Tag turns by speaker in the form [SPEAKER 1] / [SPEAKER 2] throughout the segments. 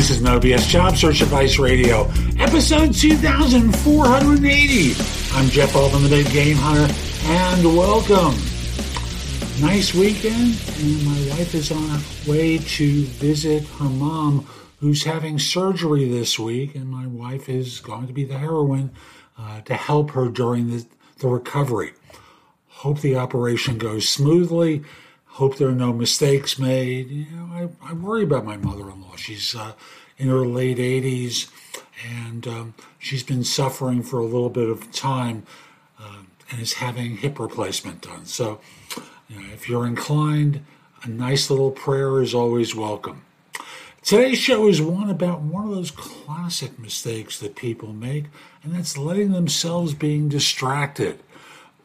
[SPEAKER 1] This is No BS Job Search Advice Radio, episode 2480. I'm Jeff Altman, the Big Game Hunter, and welcome. Nice weekend, and my wife is on her way to visit her mom, who's having surgery this week, and my wife is going to be the heroine uh, to help her during the, the recovery. Hope the operation goes smoothly hope there are no mistakes made. You know, I, I worry about my mother-in-law. She's uh, in her late 80s, and um, she's been suffering for a little bit of time uh, and is having hip replacement done. So, you know, if you're inclined, a nice little prayer is always welcome. Today's show is one about one of those classic mistakes that people make, and that's letting themselves being distracted.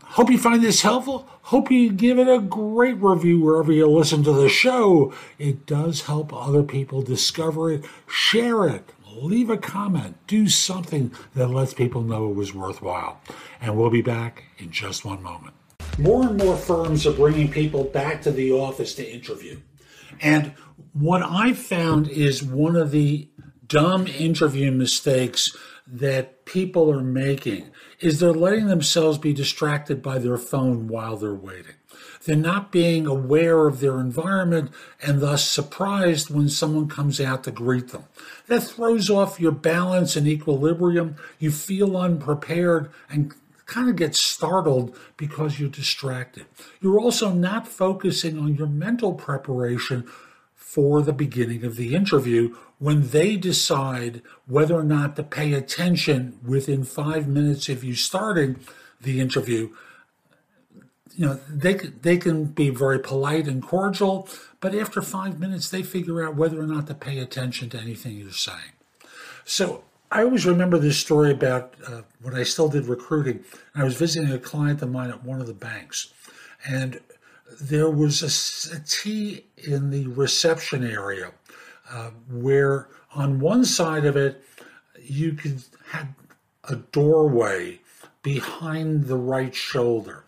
[SPEAKER 1] Hope you find this helpful. Hope you give it a great review wherever you listen to the show. It does help other people discover it. Share it. Leave a comment. Do something that lets people know it was worthwhile. And we'll be back in just one moment. More and more firms are bringing people back to the office to interview. And what I've found is one of the dumb interview mistakes that people are making is they're letting themselves be distracted by their phone while they're waiting. They're not being aware of their environment and thus surprised when someone comes out to greet them. That throws off your balance and equilibrium. You feel unprepared and kind of get startled because you're distracted. You're also not focusing on your mental preparation for the beginning of the interview when they decide whether or not to pay attention within five minutes of you starting the interview. You know, they, they can be very polite and cordial, but after five minutes, they figure out whether or not to pay attention to anything you're saying. So I always remember this story about uh, when I still did recruiting. I was visiting a client of mine at one of the banks, and there was a settee in the reception area uh, where on one side of it you could have a doorway behind the right shoulder,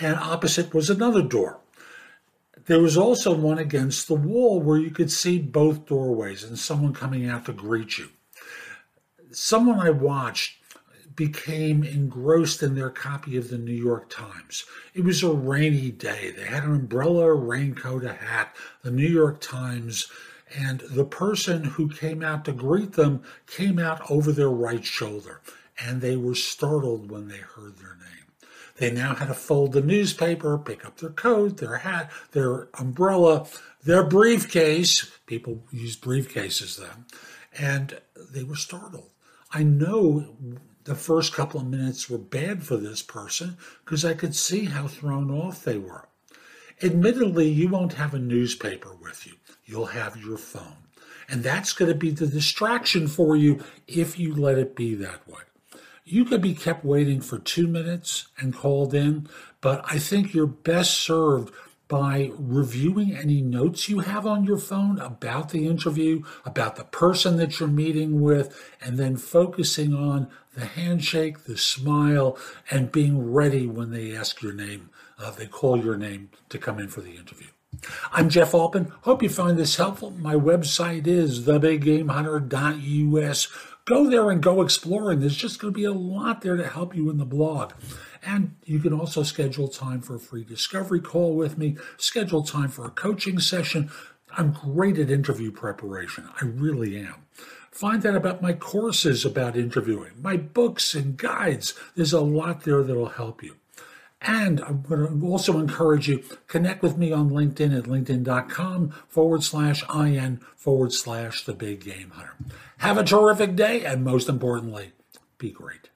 [SPEAKER 1] and opposite was another door. There was also one against the wall where you could see both doorways and someone coming out to greet you. Someone I watched became engrossed in their copy of the New York Times. It was a rainy day. They had an umbrella, a raincoat, a hat. The New York Times and the person who came out to greet them came out over their right shoulder, and they were startled when they heard their name. They now had to fold the newspaper, pick up their coat, their hat, their umbrella, their briefcase. People use briefcases then, and they were startled. I know the first couple of minutes were bad for this person because I could see how thrown off they were. Admittedly, you won't have a newspaper with you you'll have your phone. And that's going to be the distraction for you if you let it be that way. You could be kept waiting for two minutes and called in, but I think you're best served by reviewing any notes you have on your phone about the interview, about the person that you're meeting with, and then focusing on the handshake, the smile, and being ready when they ask your name, uh, they call your name to come in for the interview. I'm Jeff Altman. Hope you find this helpful. My website is thebiggamehunter.us. Go there and go exploring. There's just going to be a lot there to help you in the blog. And you can also schedule time for a free discovery call with me, schedule time for a coaching session. I'm great at interview preparation. I really am. Find out about my courses about interviewing, my books and guides. There's a lot there that'll help you. And I'm going to also encourage you, connect with me on LinkedIn at linkedin.com forward slash IN forward slash the big game hunter. Have a terrific day, and most importantly, be great.